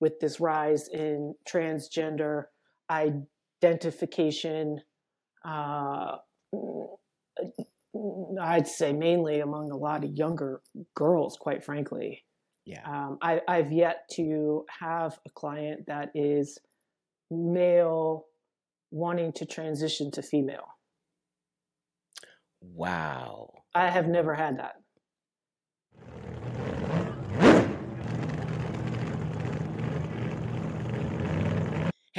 with this rise in transgender identification. Uh, I'd say mainly among a lot of younger girls, quite frankly. Yeah. Um, I, I've yet to have a client that is male wanting to transition to female. Wow. I have never had that.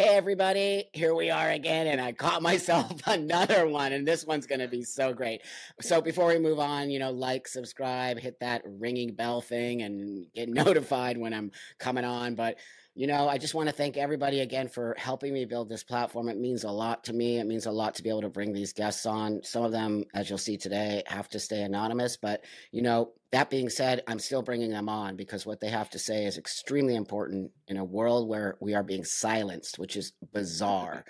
Hey, everybody, here we are again, and I caught myself another one, and this one's going to be so great. So, before we move on, you know, like, subscribe, hit that ringing bell thing, and get notified when I'm coming on. But you know, I just want to thank everybody again for helping me build this platform. It means a lot to me. It means a lot to be able to bring these guests on. Some of them, as you'll see today, have to stay anonymous. But, you know, that being said, I'm still bringing them on because what they have to say is extremely important in a world where we are being silenced, which is mm-hmm. bizarre.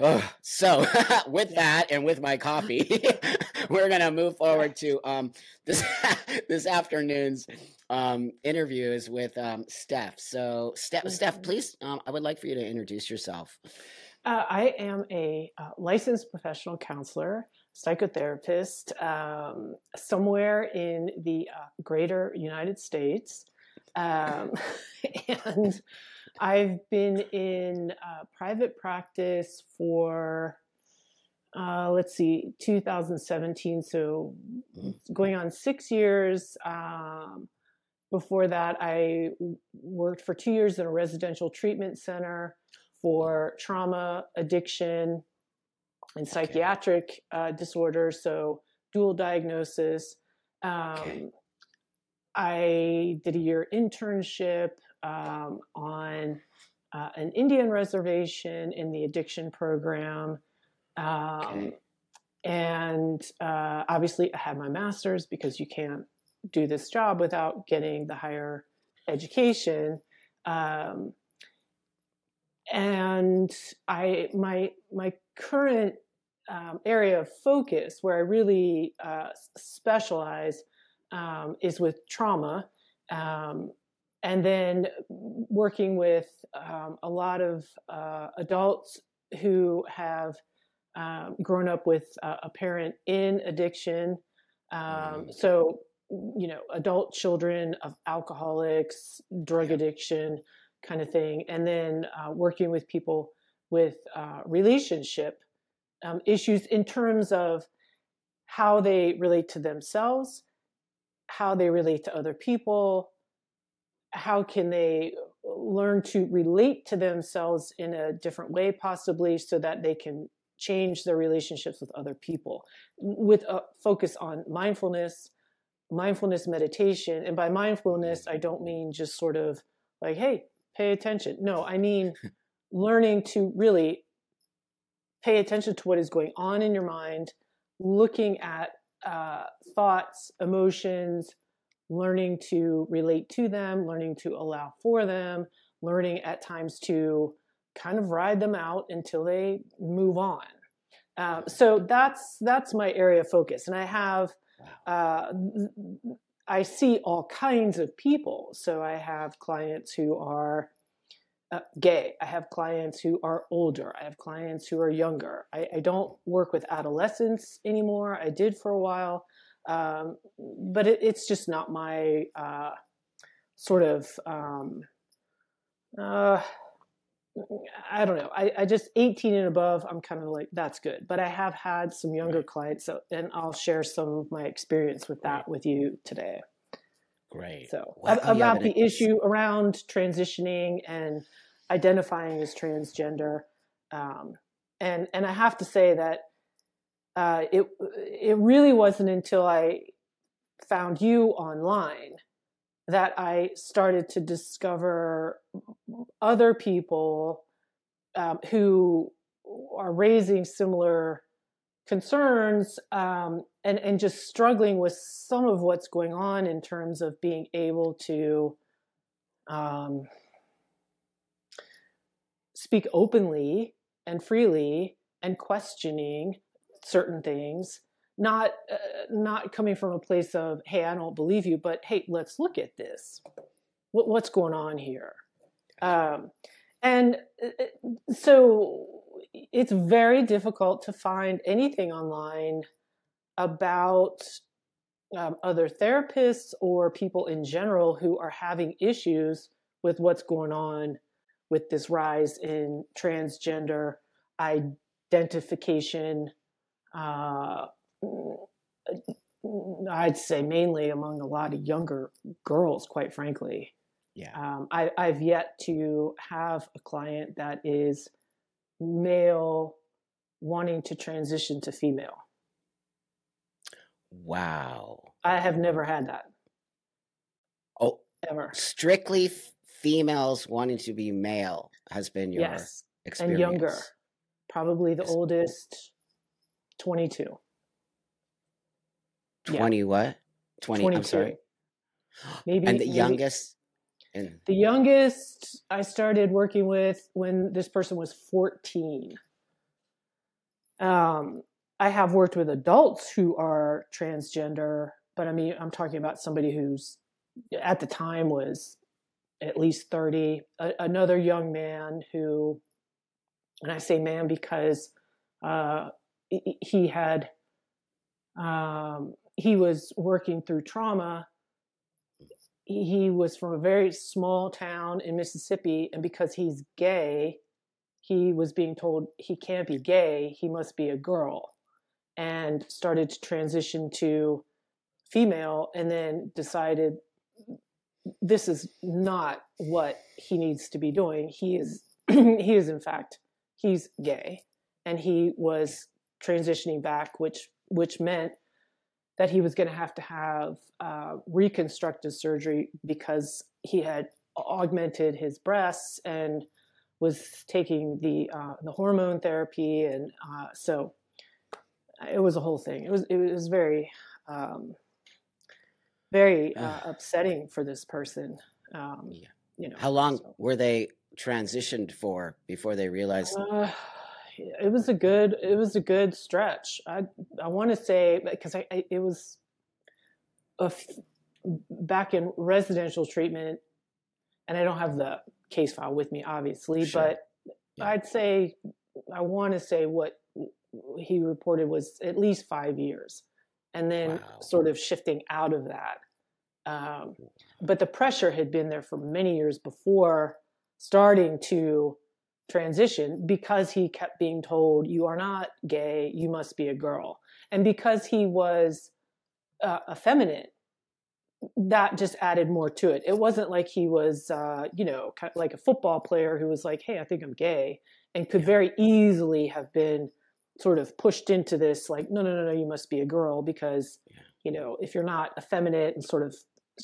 Ugh. So, with that and with my coffee, we're gonna move forward to um, this this afternoon's um, interviews with um, Steph. So, Steph, Steph, please, um, I would like for you to introduce yourself. Uh, I am a uh, licensed professional counselor, psychotherapist, um, somewhere in the uh, greater United States. Um, and I've been in uh, private practice for, uh, let's see, 2017. So going on six years. Um, before that, I worked for two years in a residential treatment center for trauma, addiction, and psychiatric uh, disorders. So dual diagnosis. Um, okay. I did a year internship um, on uh, an Indian reservation in the addiction program. Um, okay. And uh, obviously, I had my master's because you can't do this job without getting the higher education. Um, and I, my, my current um, area of focus, where I really uh, specialize, um, is with trauma. Um, and then working with um, a lot of uh, adults who have um, grown up with uh, a parent in addiction. Um, mm. so, you know, adult children of alcoholics, drug addiction kind of thing. And then uh, working with people with uh, relationship um, issues in terms of how they relate to themselves, how they relate to other people, how can they learn to relate to themselves in a different way possibly so that they can change their relationships with other people? With a focus on mindfulness mindfulness meditation and by mindfulness i don't mean just sort of like hey pay attention. No i mean learning to really pay attention to what is going on in your mind looking at uh, thoughts emotions learning to relate to them, learning to allow for them, learning at times to kind of ride them out until they move on. Um, so that's that's my area of focus, and I have uh, I see all kinds of people. So I have clients who are uh, gay. I have clients who are older. I have clients who are younger. I, I don't work with adolescents anymore. I did for a while. Um, but it, it's just not my uh, sort of, um, uh, I don't know. I, I, just 18 and above, I'm kind of like, that's good. But I have had some younger clients, so, and I'll share some of my experience with that with you today. Great. So, well, about the issue around transitioning and identifying as transgender. Um, and, and I have to say that uh, it it really wasn't until I found you online that I started to discover other people um, who are raising similar concerns um, and and just struggling with some of what's going on in terms of being able to um, speak openly and freely and questioning certain things not uh, not coming from a place of hey i don't believe you but hey let's look at this what, what's going on here Um, and uh, so it's very difficult to find anything online about um, other therapists or people in general who are having issues with what's going on with this rise in transgender identification. Uh, I'd say mainly among a lot of younger girls, quite frankly. Yeah. Um, I, I've yet to have a client that is male wanting to transition to female. Wow. I have never had that. Oh, ever. Strictly f- females wanting to be male has been your yes. experience. And younger. Probably the yes. oldest 22. 20 yeah. what? 20 22. I'm sorry. Maybe and the maybe, youngest and the youngest I started working with when this person was 14. Um, I have worked with adults who are transgender, but I mean, I'm talking about somebody who's at the time was at least 30. A, another young man who, and I say man because uh, he had, um, he was working through trauma he was from a very small town in Mississippi, and because he's gay, he was being told he can't be gay, he must be a girl, and started to transition to female, and then decided this is not what he needs to be doing. He is he is in fact he's gay, and he was transitioning back, which which meant that he was going to have to have uh, reconstructive surgery because he had augmented his breasts and was taking the uh, the hormone therapy, and uh, so it was a whole thing. It was it was very um, very uh, upsetting for this person. Um, yeah. You know, how long so. were they transitioned for before they realized? It was a good it was a good stretch. I I want to say because I, I, it was back in residential treatment, and I don't have the case file with me, obviously, sure. but yeah. I'd say I want to say what he reported was at least five years, and then wow. sort of shifting out of that. Um, but the pressure had been there for many years before starting to transition because he kept being told, You are not gay, you must be a girl. And because he was uh, effeminate, that just added more to it. It wasn't like he was, uh, you know, kind of like a football player who was like, Hey, I think I'm gay, and could yeah. very easily have been sort of pushed into this, like, No, no, no, no, you must be a girl because, yeah. you know, if you're not effeminate and sort of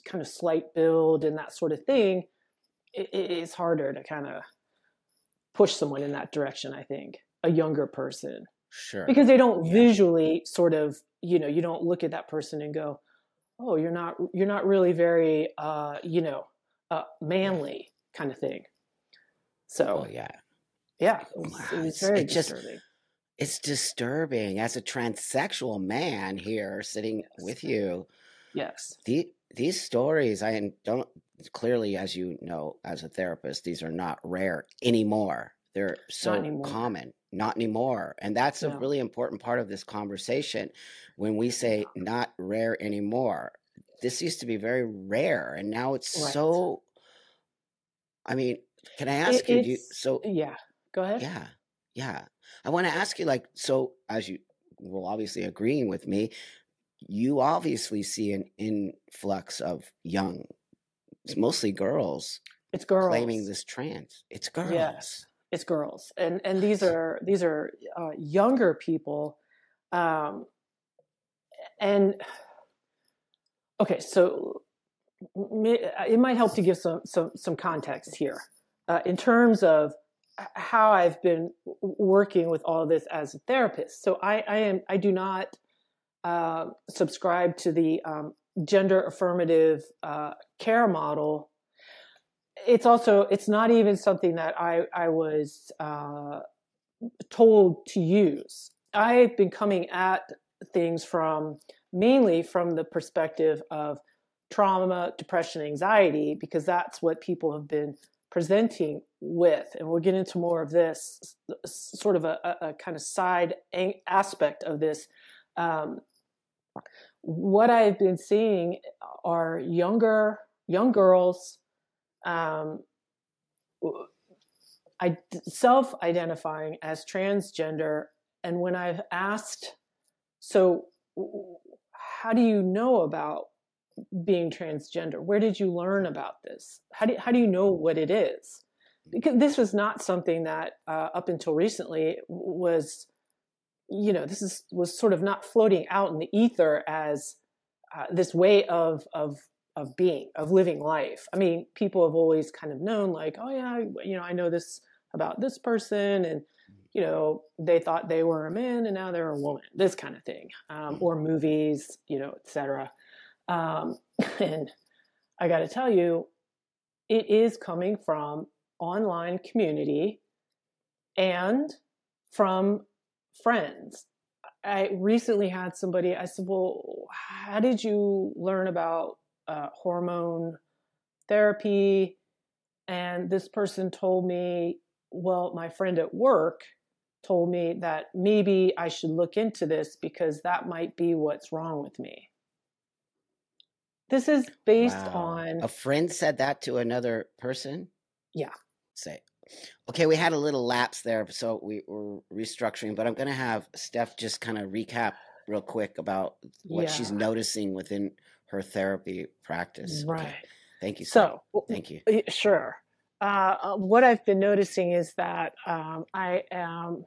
kind of slight build and that sort of thing, it, it's harder to kind of push someone in that direction i think a younger person. Sure. Because they don't yeah. visually sort of you know you don't look at that person and go oh you're not you're not really very uh you know uh manly kind of thing. So oh, yeah. yeah it was, it was very it disturbing. just, it's disturbing as a transsexual man here sitting with you yes the, these stories i don't clearly, as you know, as a therapist, these are not rare anymore. They're so common, not anymore. And that's a really important part of this conversation. When we say not rare anymore, this used to be very rare. And now it's right. so. I mean, can I ask it, you, you? So, yeah, go ahead. Yeah. Yeah. I want to ask you, like, so as you will obviously agreeing with me, you obviously see an influx of young it's mostly girls. It's girls claiming this trans. It's girls. Yes, it's girls, and and these are these are uh, younger people, um, and okay, so it might help to give some some some context here uh, in terms of how I've been working with all this as a therapist. So I, I am I do not uh, subscribe to the um, gender affirmative uh, care model it's also it's not even something that i i was uh, told to use i've been coming at things from mainly from the perspective of trauma depression anxiety because that's what people have been presenting with, and we'll get into more of this, sort of a, a, kind of side aspect of this. Um, what I've been seeing are younger young girls um, I, self-identifying as transgender, and when I've asked, so how do you know about being transgender? Where did you learn about this? How do how do you know what it is? Because this was not something that uh, up until recently was, you know, this is was sort of not floating out in the ether as uh, this way of of of being of living life. I mean, people have always kind of known, like, oh yeah, you know, I know this about this person, and you know, they thought they were a man and now they're a woman. This kind of thing, um, or movies, you know, etc. Um, and I got to tell you, it is coming from online community and from friends. I recently had somebody, I said, Well, how did you learn about uh, hormone therapy? And this person told me, Well, my friend at work told me that maybe I should look into this because that might be what's wrong with me. This is based wow. on a friend said that to another person. Yeah. Say, okay, we had a little lapse there, so we were restructuring. But I'm going to have Steph just kind of recap real quick about what yeah. she's noticing within her therapy practice. Right. Okay. Thank you. So, thank you. Sure. Uh, uh, what I've been noticing is that um, I am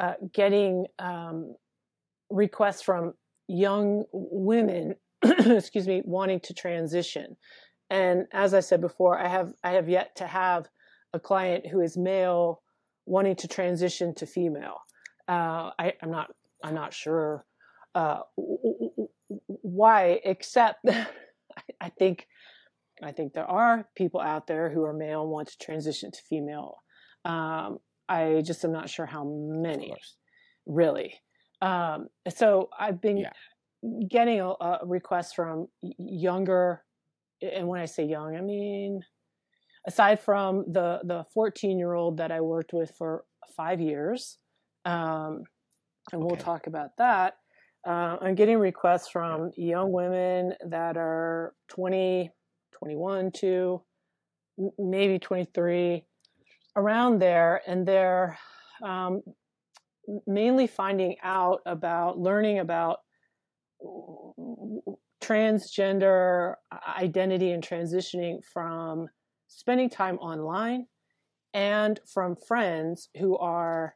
uh, getting um, requests from young women excuse me, wanting to transition. And as I said before, I have I have yet to have a client who is male wanting to transition to female. Uh, I, am not I'm not sure uh, why, except I think I think there are people out there who are male and want to transition to female. Um, I just am not sure how many, really. Um, so I've been yeah getting a, a request from younger, and when I say young, I mean aside from the the 14 year old that I worked with for five years, um, and we'll talk about that. Uh, I'm getting requests from young women that are 20, 21 to maybe 23, around there, and they're um, mainly finding out about, learning about transgender identity and transitioning from spending time online and from friends who are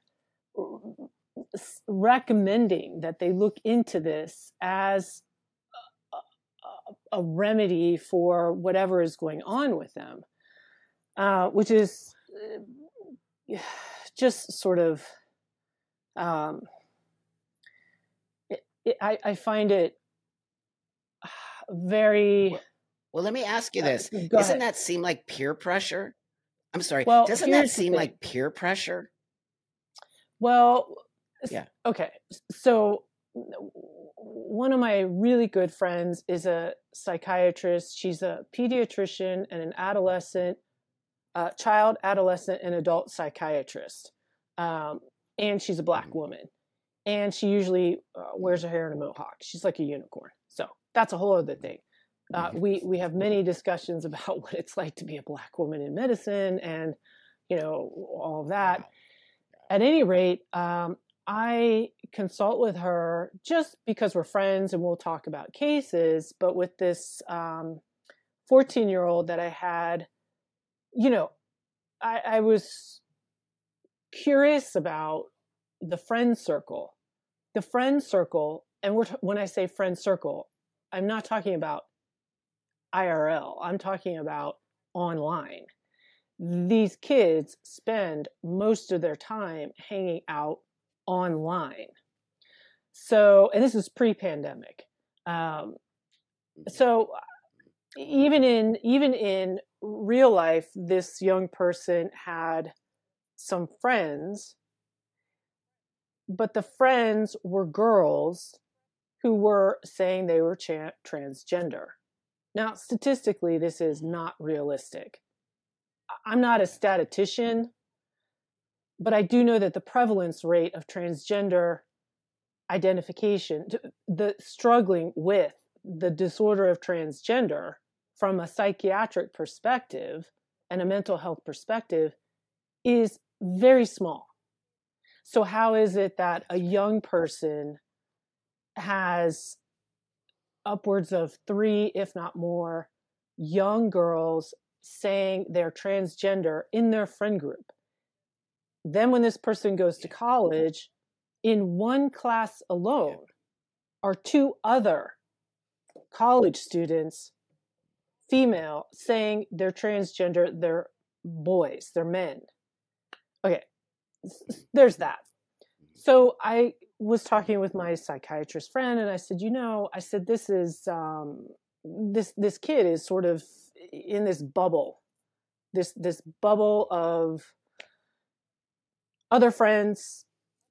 recommending that they look into this as a, a remedy for whatever is going on with them, uh, which is uh, just sort of um, I, I find it very. Well, let me ask you uh, this: uh, Doesn't ahead. that seem like peer pressure? I'm sorry. Well, doesn't that seem like peer pressure? Well, yeah. Okay, so one of my really good friends is a psychiatrist. She's a pediatrician and an adolescent, uh, child, adolescent, and adult psychiatrist. Um, and she's a black mm-hmm. woman and she usually uh, wears her hair in a mohawk. She's like a unicorn. So that's a whole other thing. Uh, we we have many discussions about what it's like to be a black woman in medicine, and you know all of that. At any rate, um, I consult with her just because we're friends and we'll talk about cases. But with this um, 14 year old that I had, you know, I, I was curious about the friend circle. The friend circle, and we're t- when I say friend circle, I'm not talking about IRL. I'm talking about online. These kids spend most of their time hanging out online. So, and this is pre-pandemic. Um, so, even in even in real life, this young person had some friends but the friends were girls who were saying they were cha- transgender. Now, statistically, this is not realistic. I'm not a statistician, but I do know that the prevalence rate of transgender identification, the struggling with the disorder of transgender from a psychiatric perspective and a mental health perspective is very small. So, how is it that a young person has upwards of three, if not more, young girls saying they're transgender in their friend group? Then, when this person goes to college, in one class alone are two other college students, female, saying they're transgender, they're boys, they're men. Okay, there's that. Mm-hmm. So I was talking with my psychiatrist friend, and I said, you know, I said this is um, this this kid is sort of in this bubble, this this bubble of other friends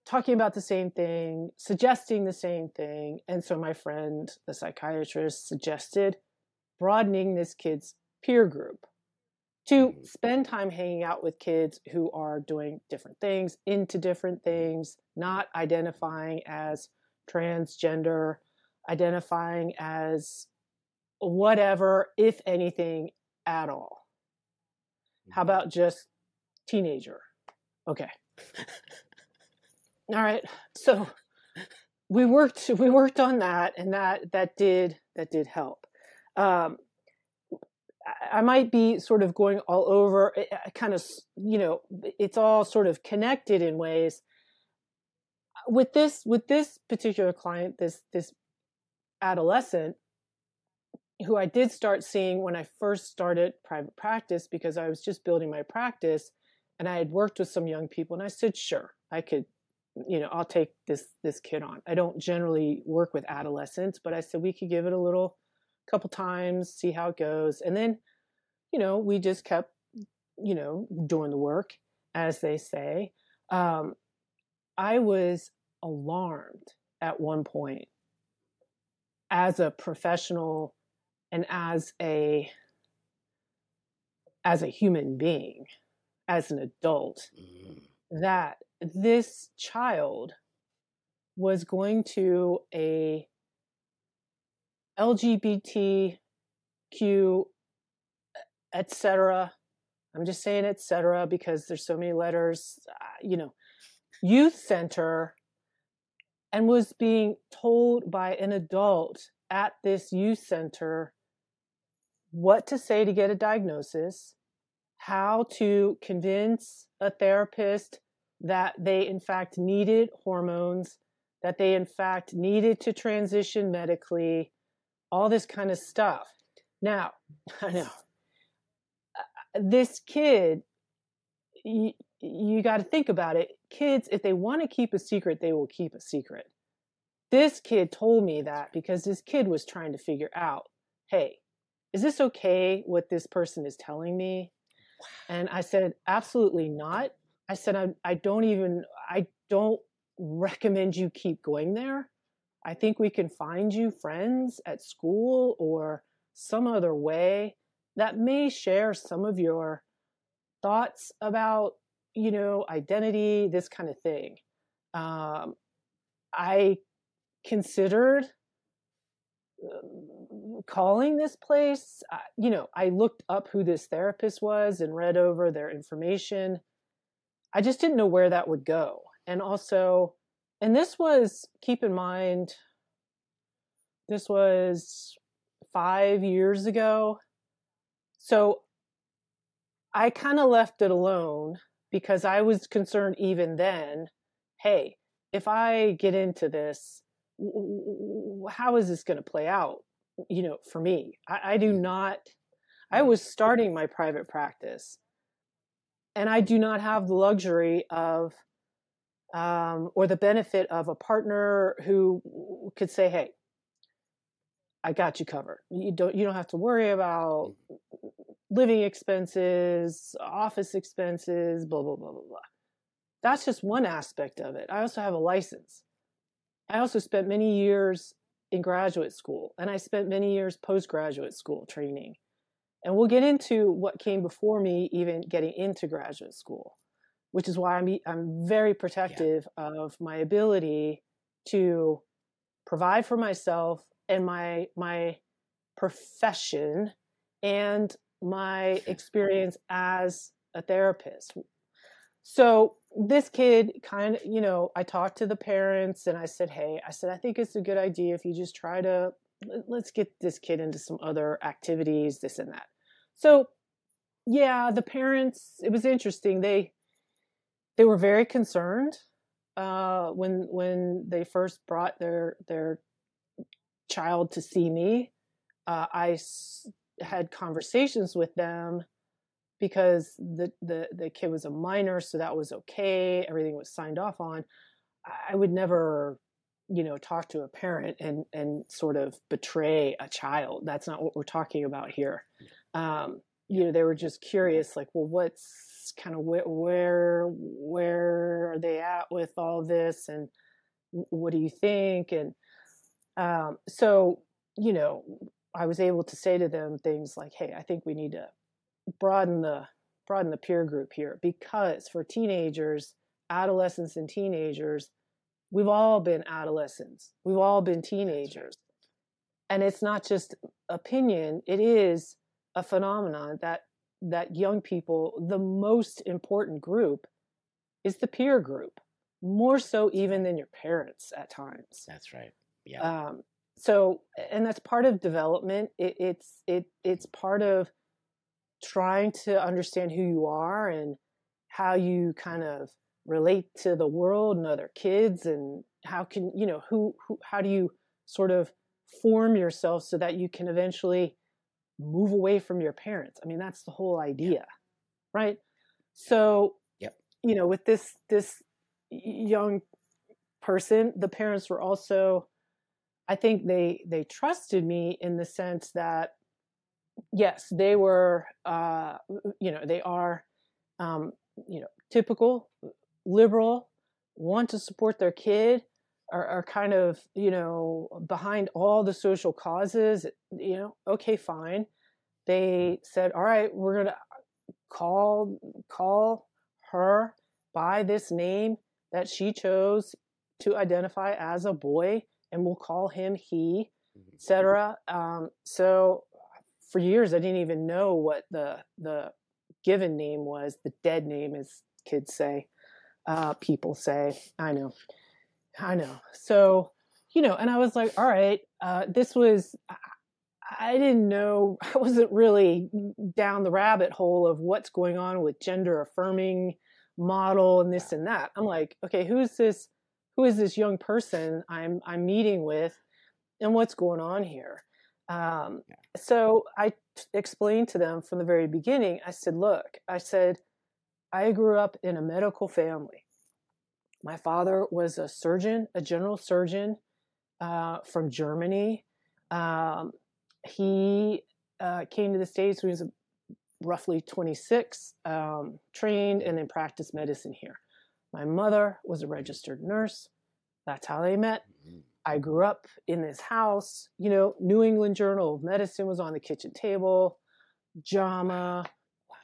talking about the same thing, suggesting the same thing. And so my friend, the psychiatrist, suggested broadening this kid's peer group to mm-hmm. spend time hanging out with kids who are doing different things, into different things, not identifying as transgender, identifying as whatever, if anything, at all. How mm-hmm. about just teenager? Okay. All right. So we worked we worked on that and that that did that did help. Um, I might be sort of going all over eh, eh, kind of you know it's all sort of connected in ways with this with this particular client this this adolescent who I did start seeing when I first started private practice because I was just building my practice and I had worked with some young people and I said sure I could you know, I'll take this this kid on. I don't generally work with adolescents, but I said we could give it a little couple times, see how it goes. And then, you know, we just kept, you know, doing the work, as they say. Um, I was alarmed at one point as a professional and as a as a human being, as an adult, mm. that this child was going to a LGBTQ, etc. I'm just saying etc. because there's so many letters, uh, you know, youth center and was being told by an adult at this youth center what to say to get a diagnosis, how to convince a therapist that they in fact needed hormones, that they in fact needed to transition medically, all this kind of stuff. Now, I know uh, this kid, you, you got to think about it. Kids, if they want to keep a secret, they will keep a secret. This kid told me that because this kid was trying to figure out hey, is this okay what this person is telling me? And I said, absolutely not. I said, I, I don't even, I don't recommend you keep going there. I think we can find you friends at school or some other way that may share some of your thoughts about, you know, identity, this kind of thing. Um, I considered uh, calling this place. Uh, you know, I looked up who this therapist was and read over their information. I just didn't know where that would go. And also, and this was, keep in mind, this was five years ago. So I kind of left it alone because I was concerned even then hey, if I get into this, how is this going to play out? You know, for me, I, I do mm. not, I was starting my private practice and I do not have the luxury of um, or the benefit of a partner who could say, "Hey, I got you covered. You don't you don't have to worry about living expenses, office expenses, blah blah blah blah blah." That's just one aspect of it. I also have a license. I also spent many years in graduate school, and I spent many years postgraduate school training. And we'll get into what came before me even getting into graduate school, which is why I'm, I'm very protective yeah. of my ability to provide for myself and my, my profession and my experience as a therapist. So this kid kind of, you know, I talked to the parents and I said, Hey, I said, I think it's a good idea if you just try to, let's get this kid into some other activities, this and that. So yeah, the parents, it was interesting. They, they were very concerned, uh, when, when they first brought their, their child to see me. Uh, I s- had conversations with them because the, the, the kid was a minor, so that was okay. Everything was signed off on. I would never, you know, talk to a parent and, and sort of betray a child. That's not what we're talking about here. Um, you know, they were just curious, like, well, what's kind of where, where, where are they at with all this? And what do you think? And, um, so, you know, I was able to say to them things like, "Hey, I think we need to broaden the broaden the peer group here because for teenagers, adolescents and teenagers, we've all been adolescents. We've all been teenagers. And it's not just opinion, it is a phenomenon that that young people, the most important group is the peer group, more so even than your parents at times. That's right. Yeah. Um, so, and that's part of development. It, it's it it's part of trying to understand who you are and how you kind of relate to the world and other kids and how can you know who, who how do you sort of form yourself so that you can eventually move away from your parents i mean that's the whole idea yeah. right so yep. you know with this this young person the parents were also i think they they trusted me in the sense that yes, they were, uh, you know, they are, um, you know, typical liberal, want to support their kid, are, are, kind of, you know, behind all the social causes. You know, okay, fine. They said, all right, we're gonna call call her by this name that she chose to identify as a boy, and we'll call him he, mm-hmm. etc. Um, so for years I didn't even know what the the given name was, the dead name, as kids say, uh, people say. I know, I know. So you know, and I was like, all right, uh, this was. I didn't know. I wasn't really down the rabbit hole of what's going on with gender affirming model and this and that. I'm like, okay, who's this? Who is this young person I'm I'm meeting with, and what's going on here? Um, so I explained to them from the very beginning. I said, "Look, I said, I grew up in a medical family. My father was a surgeon, a general surgeon uh, from Germany. Um, he uh, came to the states when he was roughly 26, um, trained and then practiced medicine here. My mother was a registered nurse. That's how they met. Mm-hmm. I grew up in this house, you know, New England Journal of Medicine was on the kitchen table, JAMA,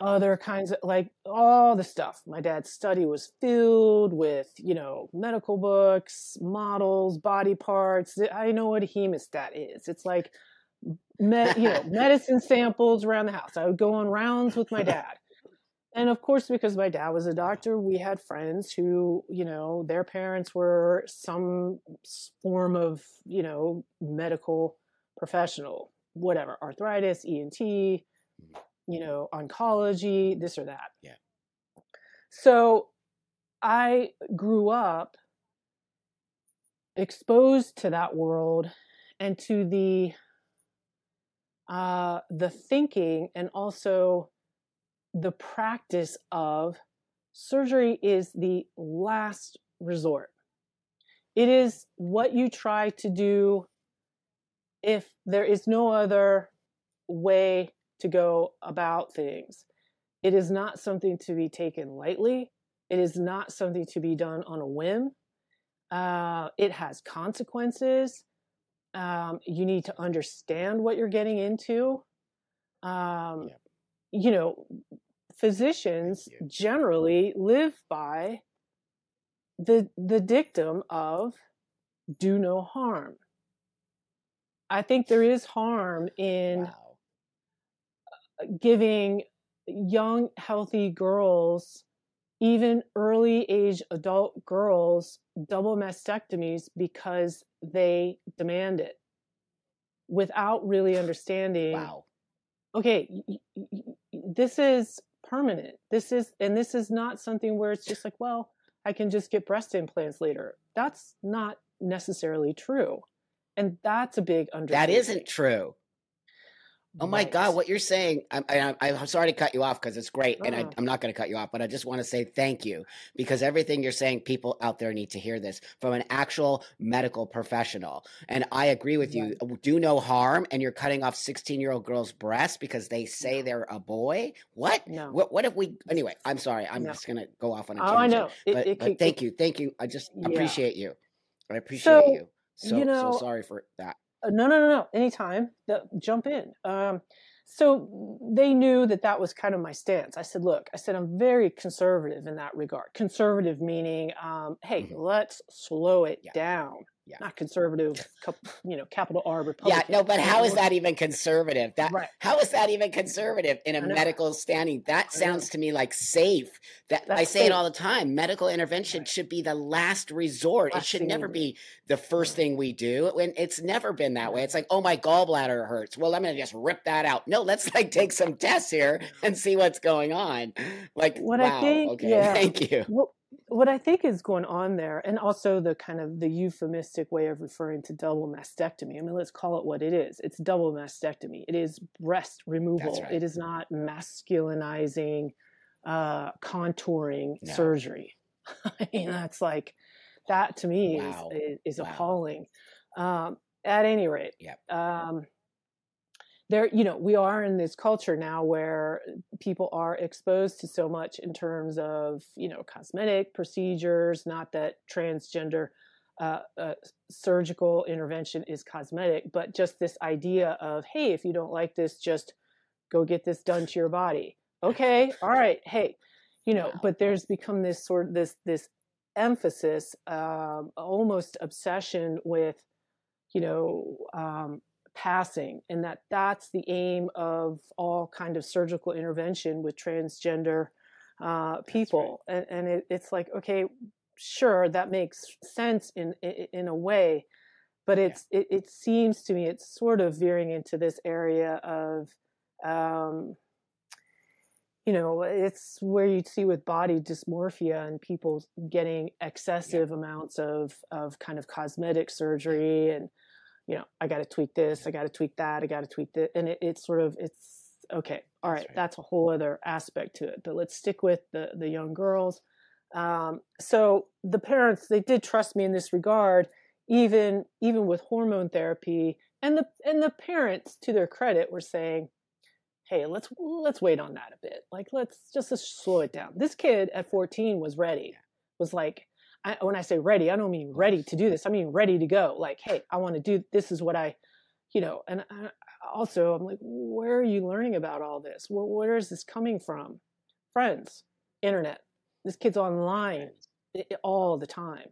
other kinds of like all the stuff. My dad's study was filled with, you know, medical books, models, body parts. I know what a hemostat is. It's like, med, you know, medicine samples around the house. I would go on rounds with my dad and of course because my dad was a doctor we had friends who you know their parents were some form of you know medical professional whatever arthritis ent mm-hmm. You know oncology this or that yeah so i grew up exposed to that world and to the uh the thinking and also the practice of surgery is the last resort. It is what you try to do if there is no other way to go about things. It is not something to be taken lightly. It is not something to be done on a whim. Uh, it has consequences. Um, you need to understand what you're getting into. Um. You know, physicians generally live by the the dictum of do no harm. I think there is harm in wow. Giving young, healthy girls, even early age adult girls, double mastectomies because they demand it without really understanding. Wow. Okay, this is permanent. This is, and this is not something where it's just like, well, I can just get breast implants later. That's not necessarily true. And that's a big under. That isn't true. Oh my God, what you're saying, I'm, I'm, I'm sorry to cut you off because it's great. And I, am uh-huh. not going to cut you off, but I just want to say thank you because everything you're saying, people out there need to hear this from an actual medical professional. And I agree with you. Do no harm. And you're cutting off 16 year old girls' breasts because they say they're a boy. What? No. What, what if we, anyway, I'm sorry. I'm no. just going to go off on a tangent. Oh, I know. It, but, it, but it, thank you. Thank you. I just yeah. appreciate you. I appreciate so, you. So, you know, so sorry for that. Uh, no, no, no, no. Anytime. jump in. Um, so they knew that that was kind of my stance. I said, look, I said, I'm very conservative in that regard. Conservative meaning, um, hey, mm-hmm. let's slow it yeah. down yeah. not conservative, you know, capital R Republican. Yeah, no, but how is that even conservative? That right. how is that even conservative in a medical standing? That sounds to me like safe. That That's I say safe. it all the time. Medical intervention right. should be the last resort. Last it should never be the first thing we do. When it's never been that way. It's like, oh, my gallbladder hurts. Well, I'm gonna just rip that out. No, let's like take some tests here and see what's going on. Like, what wow, I think, okay, yeah. thank you. Well, what I think is going on there, and also the kind of the euphemistic way of referring to double mastectomy. I mean, let's call it what it is. It's double mastectomy. It is breast removal. Right. It is not masculinizing, uh, contouring no. surgery. I mean, that's like that to me wow. is is, wow. appalling. Um, at any rate, yep. um, there you know we are in this culture now where people are exposed to so much in terms of you know cosmetic procedures not that transgender uh, uh, surgical intervention is cosmetic but just this idea of hey if you don't like this just go get this done to your body. Okay all right hey you know but there's become this sort of this this emphasis um, almost obsession with you know um, passing and that that's the aim of all kind of surgical intervention with transgender uh, people right. and, and it, it's like okay sure that makes sense in in, in a way but it's yeah. it, it, seems to me it's sort of veering into this area of um, you know it's where you see with body dysmorphia and people getting excessive yeah. amounts of of kind of cosmetic surgery and you know, I got to tweak this, I got to tweak that, I got to tweak that, and it, it's sort of it's okay. All right, that's, right. that's a whole other aspect to it. But let's stick with the the young girls. Um, so the parents they did trust me in this regard, even even with hormone therapy, and the and the parents, to their credit, were saying, "Hey, let's let's wait on that a bit. Like let's just, just slow it down." This kid at 14 was ready. Was like, I, when I say ready, I don't mean ready to do this. I mean ready to go. Like, hey, I want to do this. Is what I, you know. And I, also, I'm like, where are you learning about all this? Well, where is this coming from? Friends, internet. This kid's online all the time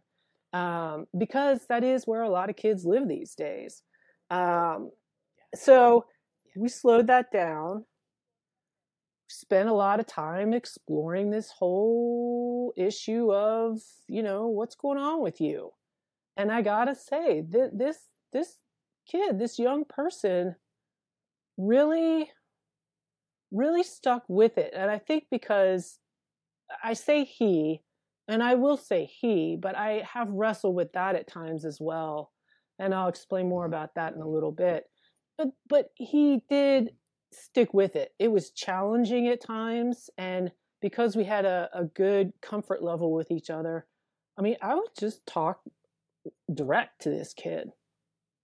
um, because that is where a lot of kids live these days. Um, so we slowed that down spent a lot of time exploring this whole issue of, you know, what's going on with you. And I got to say, th- this this kid, this young person really really stuck with it. And I think because I say he, and I will say he, but I have wrestled with that at times as well. And I'll explain more mm-hmm. about that in a little bit. But but he did stick with it. It was challenging at times. And because we had a, a good comfort level with each other, I mean, I would just talk direct to this kid,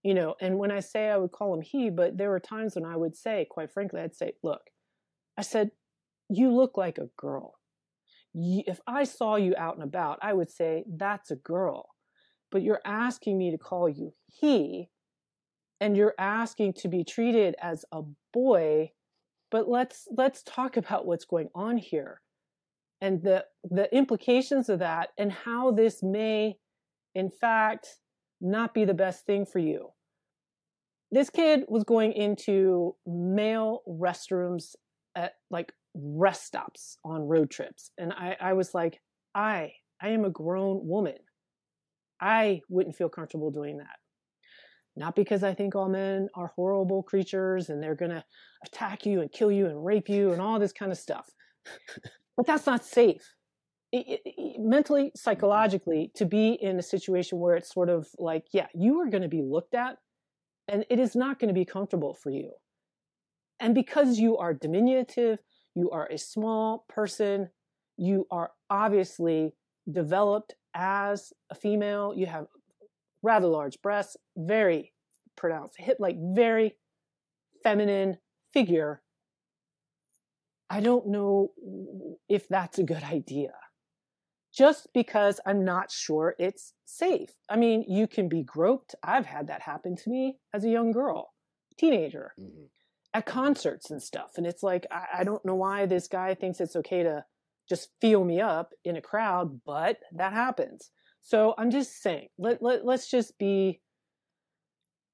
you know. And when I say I would call him he, but there were times when I would say, quite frankly, I'd say, look, I said, you look like a girl. If I saw you out and about, I would say, that's a girl. But you're asking me to call you he and you're asking to be treated as a boy but let's let's talk about what's going on here and the the implications of that and how this may in fact not be the best thing for you. This kid was going into male restrooms at like rest stops on road trips and i i was like i i am a grown woman. I wouldn't feel comfortable doing that not because I think all men are horrible creatures and they're going to attack you and kill you and rape you and all this kind of stuff. but that's not safe. It, it, it, mentally, mm-hmm. psychologically, to be in a situation where it's sort of like, yeah, you are going to be looked at and it is not going to be comfortable for you. And because you are diminutive, you are a small person, you are obviously developed as a female, you have rather large breasts, very pronounced, hip, like very feminine figure. I don't know if that's a good idea. Just because I'm not sure it's safe. I mean, you can be groped. I've had that happen to me as a young girl, teenager, mm-hmm. at concerts and stuff. And it's like, I, I don't know why this guy thinks it's okay to just feel me up in a crowd, but that happens. So I'm just saying, let, let let's just be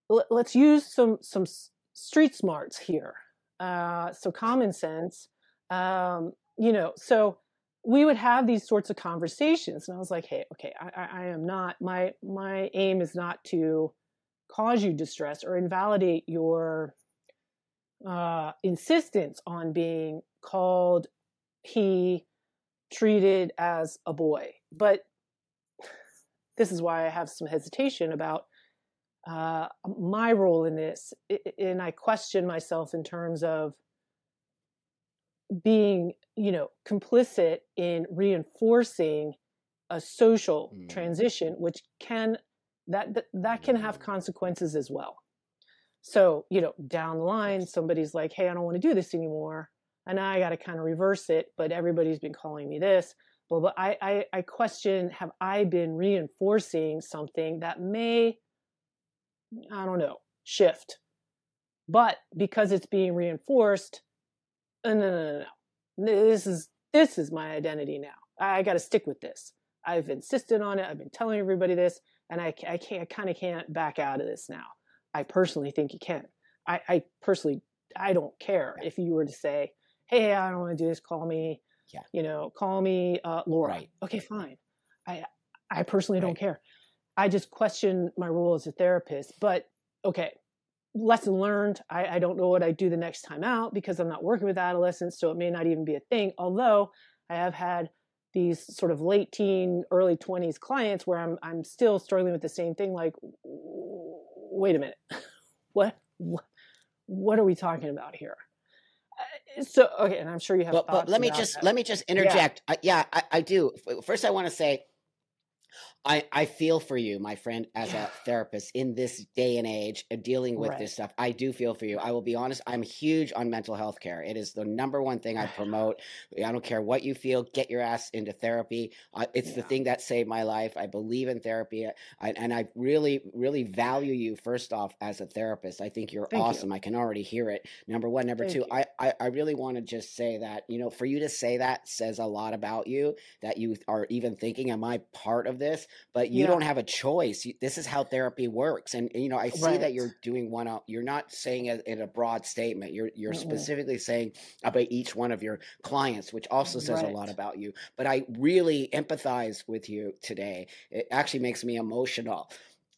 let, us use some some street smarts here. Uh, so common sense, um, you know. So we would have these sorts of conversations, and I was like, hey, okay, I, I, I am not my my aim is not to cause you distress or invalidate your uh, insistence on being called he treated as a boy but this is why I have some hesitation about uh, my role in this. And I question myself in terms of being, you know, complicit in reinforcing a social mm. transition, which can that, that that can have consequences as well. So, you know, down the line, somebody's like, "Hey, I don't want to do this anymore," and I got to kind of reverse it. But everybody's been calling me this but I, I, I question have I been reinforcing something that may, I don't know, shift. But because it's being reinforced, uh, no, no, no, no. This is this is my identity now. I, I got to stick with this. I've insisted on it. I've been telling everybody this, and I, I can't, I kind of can't back out of this now. I personally think you can. I, I personally, I don't care if you were to say, "Hey, I don't want to do this. Call me yeah. You know, call me uh, Laura. Right. Okay, fine. I I personally right. don't care. I just question my role as a therapist. But okay, lesson learned. I, I don't know what I do the next time out because I'm not working with adolescents, so it may not even be a thing. Although I have had these sort of late teen, early 20s clients where I'm I'm still struggling with the same thing. Like, wait a minute, what what what are we talking about here? So okay and i'm sure you have but, but let me just that. let me just interject yeah, I, yeah I, I, do first i want to say I, I feel for you, my friend, as yeah. a therapist in this day and age uh, dealing with right. this stuff. I do feel for you. I will be honest, I'm huge on mental health care. It is the number one thing I promote. I don't care what you feel, get your ass into therapy. Uh, it's yeah. the thing that saved my life. I believe in therapy. I, and I really, really value you, first off, as a therapist. I think you're Thank awesome. You. I can already hear it. Number one. Number Thank two, I, I, I really want to just say that, you know, for you to say that says a lot about you, that you are even thinking, am I part of this? but you yeah. don't have a choice. This is how therapy works. And, you know, I see right. that you're doing one out. You're not saying it in a broad statement. You're you're mm specifically saying about each one of your clients, which also says right. a lot about you. But I really empathize with you today. It actually makes me emotional.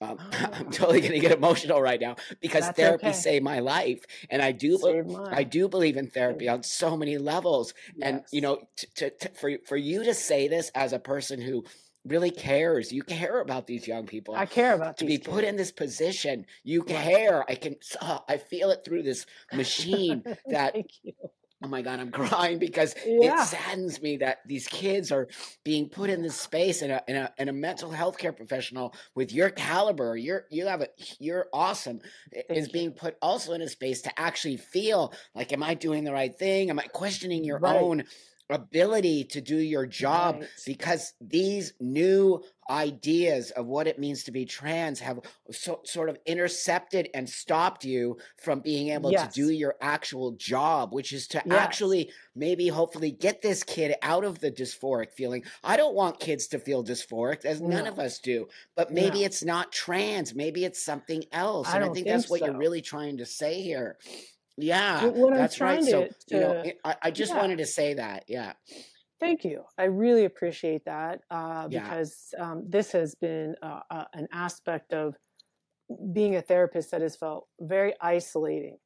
Um, oh. I'm totally going to get emotional right now because That's therapy okay. saved my life, and I do I do believe in therapy on so many levels. Yes. And you know, to, to, for for you to say this as a person who really cares. You care about these young people. I care about to be kids. put in this position. You care. I can. Uh, I feel it through this machine. That oh my god, I'm crying because yeah. it saddens me that these kids are being put in this space and a, in a in a mental health care professional with your caliber. You're you have a you're awesome. Thank is you. being put also in a space to actually feel like, am I doing the right thing? Am I questioning your right. own ability to do your job Right. because these new ideas of what it means to be trans have so, sort of intercepted and stopped you from being able to do your actual job which is to Yes. actually maybe hopefully get this kid out of the dysphoric feeling i don't want kids to feel dysphoric as none of us do but maybe No. it's not trans maybe it's something else I and i don't think think that's what you're really trying to say here yeah What that's right trying so to you know I, I just yeah. wanted to say that yeah Thank you. I really appreciate that uh, Yeah. because um, this has been uh, uh, an aspect of being a therapist that has felt very isolating.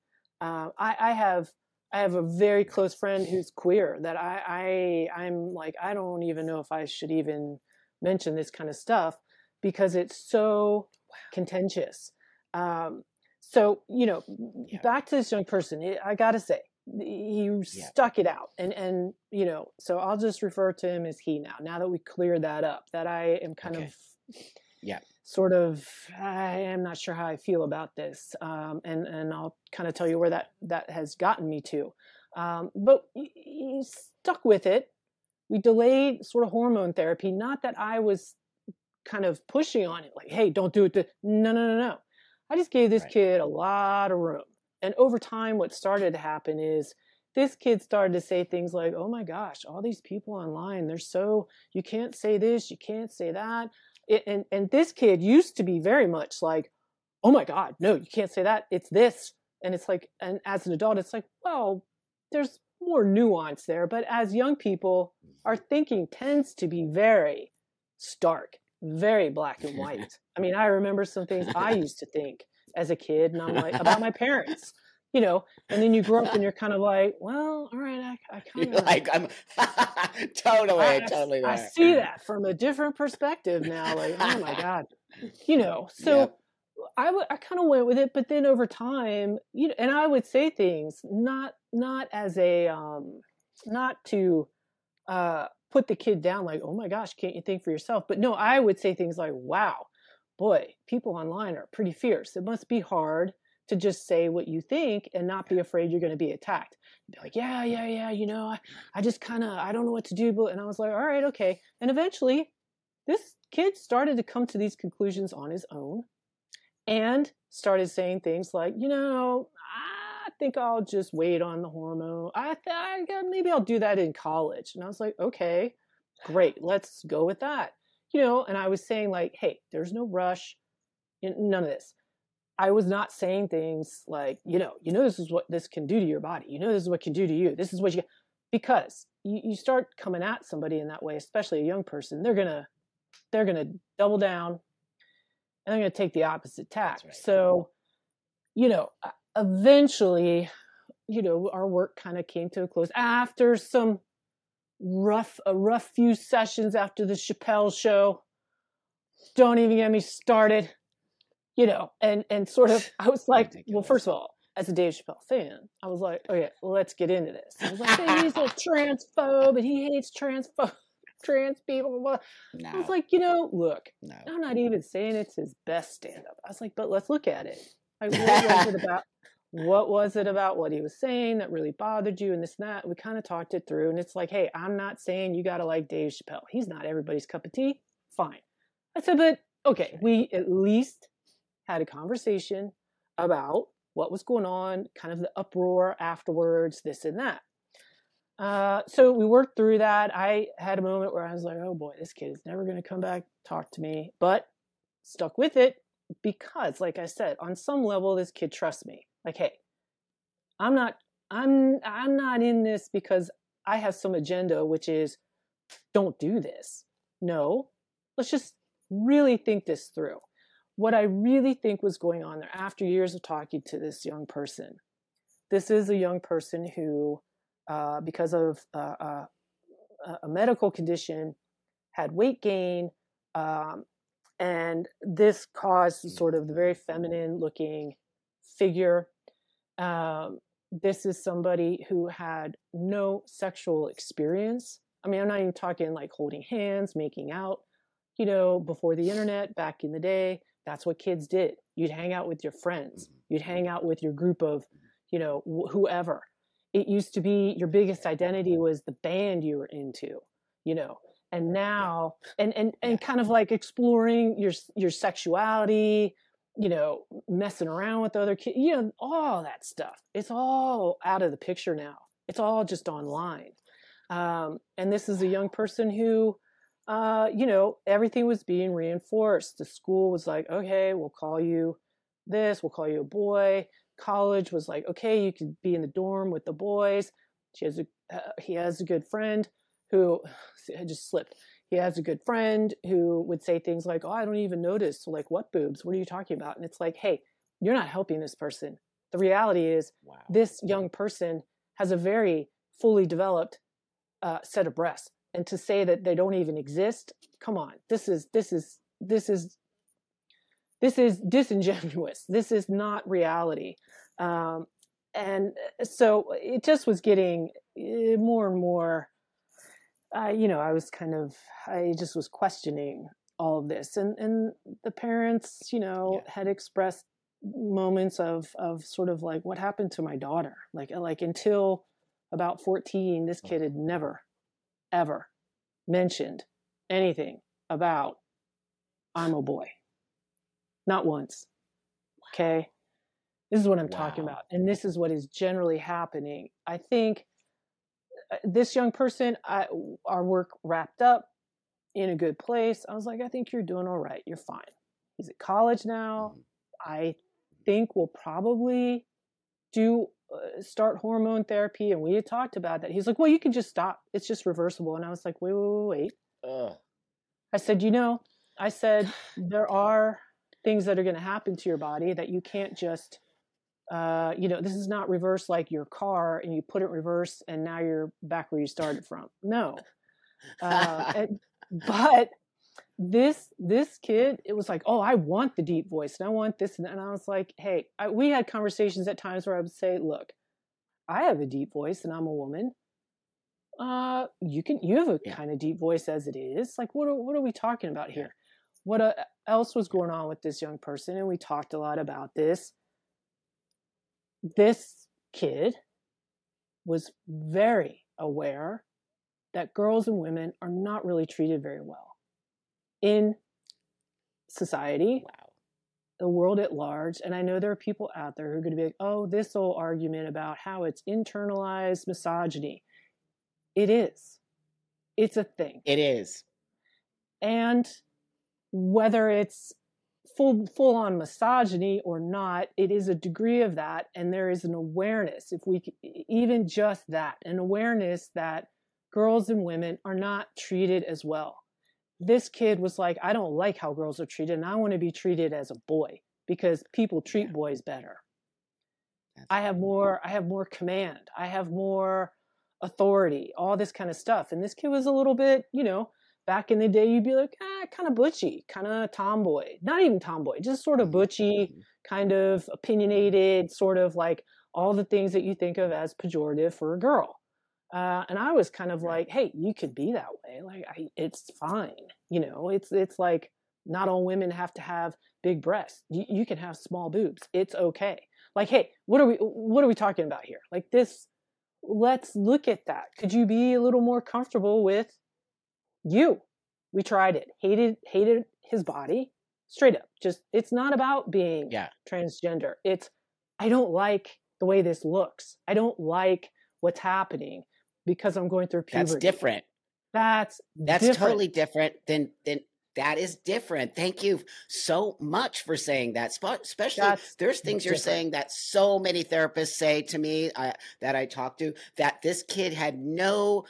Uh, I, I have I have a very close friend who's queer that I, I I'm like I don't even know if I should even mention this kind of stuff because it's so contentious. Um, so you know, Yeah. back to this young person. I gotta say, he Yeah. stuck it out, and and you know, so I'll just refer to him as he now. Now that we clear that up, that I am kind Okay. of Yeah. sort of I am not sure how I feel about this, um, and and I'll kind of tell you where that that has gotten me to. Um, but he, he stuck with it. We delayed sort of hormone therapy. Not that I was kind of pushing on it, like, "Hey, don't do it." To... No, no, no, no. I just gave this Right. kid a lot of room, and over time, what started to happen is this kid started to say things like, "Oh my gosh, all these people online, they're so you can't say this, you can't say that." It, and and this kid used to be very much like, "Oh my god, no, you can't say that. It's this." And it's like and as an adult it's like, "Well, there's more nuance there, but as young people, our mm-hmm. thinking tends to be very stark, very black and white. I mean, I remember some things I used to think as a kid and I'm like about my parents. You know, and then you grow up and you're kind of like, well, all right, I, I kind of like I'm totally, I, totally there. I see that from a different perspective now. Like, oh my god, you know. So Yep. I w- I kind of went with it, but then over time, you know, and I would say things not not as a um not to uh put the kid down like, oh my gosh, can't you think for yourself? But no, I would say things like, wow, boy, people online are pretty fierce. It must be hard to just say what you think and not be afraid you're going to be attacked. Be like, yeah, yeah, yeah, you know, I, I just kind of I don't know what to do, but and I was like, all right, okay. And eventually, this kid started to come to these conclusions on his own and started saying things like, you know, think I'll just wait on the hormone. I, th- I maybe I'll do that in college. And I was like, okay, great, let's go with that. You know, and I was saying like, hey, there's no rush, you know, none of this. I was not saying things like, you know, you know, this is what this can do to your body. You know, this is what can do to you. This is what you, because you, you start coming at somebody in that way, especially a young person, they're gonna, they're gonna double down, and they're gonna take the opposite tack. right. So, you know, eventually, you know, our work kind of came to a close after some rough, a rough few sessions after the Chappelle show. Don't even get me started you know, and and sort of, I was like, well, first of all, as a Dave Chappelle fan, I was like, okay, well, let's get into this. I was like, hey, he's a transphobe and he hates transphobe, trans people. No, I was like, you know, look, no. I'm not even saying it's his best stand up. I was like, but let's look at it. What was it about? What was it about what he was saying that really bothered you and this and that? We kind of talked it through, and it's like, hey, I'm not saying you got to like Dave Chappelle. He's not everybody's cup of tea. Fine. I said, but okay, we at least had a conversation about what was going on, kind of the uproar afterwards, this and that. Uh, so we worked through that. I had a moment where I was like, oh boy, this kid is never going to come back, talk to me, but stuck with it because, like I said, on some level, this kid trusts me. Like, hey, I'm not, I'm, I'm not in this because I have some agenda, which is don't do this. No, let's just really think this through what I really think was going on there after years of talking to this young person. This is a young person who, uh, because of uh, uh, a medical condition, had weight gain, um, and this caused sort mm. of the very feminine looking figure. Um, this is somebody who had no sexual experience. I mean, I'm not even talking like holding hands, making out. You know, before the internet, back in the day, that's what kids did. You'd hang out with your friends. Mm-hmm. You'd hang out with your group of, mm-hmm. you know, wh- whoever. it used to be your biggest identity was the band you were into, you know. And now and and and kind of like exploring your your sexuality, you know, messing around with other kids, you know, all that stuff. It's all out of the picture now. It's all just online. Um, and this is a young person who, uh, you know, everything was being reinforced. The school was like, okay, we'll call you this, we'll call you a boy. College was like, okay, you could be in the dorm with the boys. She has a, uh, he has a good friend who, I just slipped he has a good friend who would say things like, "Oh, I don't even notice." Like, what boobs? What are you talking about? And it's like, "Hey, you're not helping this person. The reality is, wow. this young person has a very fully developed uh, set of breasts, and to say that they don't even exist, come on, this is this is this is this is disingenuous. This is not reality." Um, and uh, so it just was getting eh, more and more I, you know, I was kind of, I just was questioning all of this, and and the parents, you know, yeah. had expressed moments of of sort of like what happened to my daughter, like like until about fourteen, this kid had never, ever mentioned anything about I'm a boy, not once. Okay, this is what I'm wow. talking about, and this is what is generally happening. I think uh, this young person, I, our work wrapped up in a good place. I was like, I think you're doing all right. You're fine. He's at college now. Mm-hmm. I think we'll probably do uh, start hormone therapy. And we had talked about that. He's like, well, you can just stop. It's just reversible. And I was like, wait, wait, wait, wait. I said, you know, I said, there are things that are going to happen to your body that you can't just uh, you know, this is not reverse like your car and you put it reverse and now you're back where you started from. No. Uh, and, but this this kid, it was like, oh, I want the deep voice and I want this, and, and I was like, hey, I, we had conversations at times where I would say, look, I have a deep voice and I'm a woman. Uh, you can you have a yeah. kind of deep voice as it is. Like, what are, what are we talking about here? What uh, else was going on with this young person? And we talked a lot about this this kid was very aware that girls and women are not really treated very well in society, wow. the world at large. And I know there are people out there who are going to be like, oh, this whole argument about how it's internalized misogyny. It is. It's a thing. It is. And whether it's full full on misogyny or not it is a degree of that and there is an awareness if we even just that an awareness that girls and women are not treated as well. This kid was like i don't like how girls are treated and i want to be treated as a boy because people treat yeah. boys better. That's i have more i have more command i have more authority all this kind of stuff and this kid was a little bit you know back in the day, you'd be like, ah, kind of butchy, kind of tomboy. Not even tomboy, just sort of mm-hmm, butchy, mm-hmm. kind of opinionated, sort of like all the things that you think of as pejorative for a girl. Uh, and I was kind of like, hey, you could be that way. Like, I, it's fine. You know, it's it's like not all women have to have big breasts. You, you can have small boobs. It's okay. Like, hey, what are we what are we talking about here? Like this. Let's look at that. Could you be a little more comfortable with you. We tried it. Hated hated his body. Straight up. Just it's not about being yeah. transgender. It's I don't like the way this looks. I don't like what's happening because I'm going through puberty. That's different. That's that's different. totally different than than that is different. Thank you so much for saying that. Especially, That's there's things you're saying that so many therapists say to me uh, that I talk to that this kid had no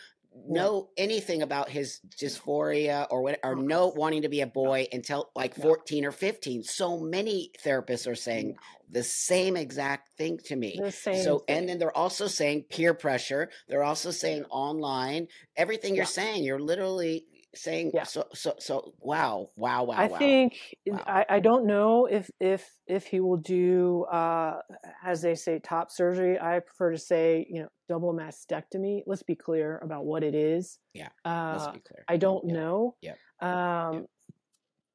know anything about his dysphoria or what or know wanting to be a boy until like 14 or 15 so many therapists are saying the same exact thing to me. So thing. and then they're also saying peer pressure. They're also saying online. Everything you're saying you're literally saying yeah. so so so wow wow wow i wow. think wow. I, I don't know if if if he will do uh as they say top surgery i prefer to say you know double mastectomy let's be clear about what it is yeah uh, let's be clear i don't yeah. know yeah um yeah.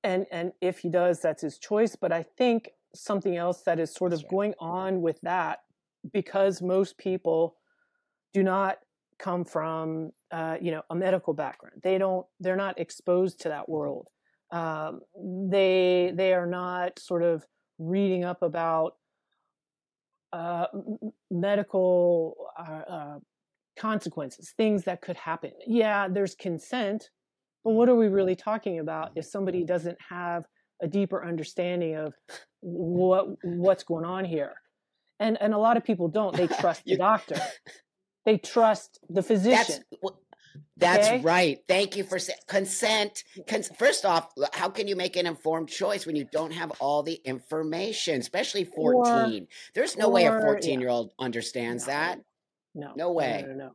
and and if he does that's his choice but i think something else that is sort that's of right. going on with that because most people do not come from uh, you know a medical background. They don't. They're not exposed to that world. Um, they they are not sort of reading up about uh, medical uh, uh, consequences, things that could happen. Yeah, there's consent, but what are we really talking about if somebody doesn't have a deeper understanding of what what's going on here? And and a lot of people don't. They trust the doctor. They trust the physician. That's, that's okay? right. Thank you for consent. Cons- First off, how can you make an informed choice when you don't have all the information, especially 14? Or, There's no or, way a 14 year old understands no, that. No. No way. No, no, no.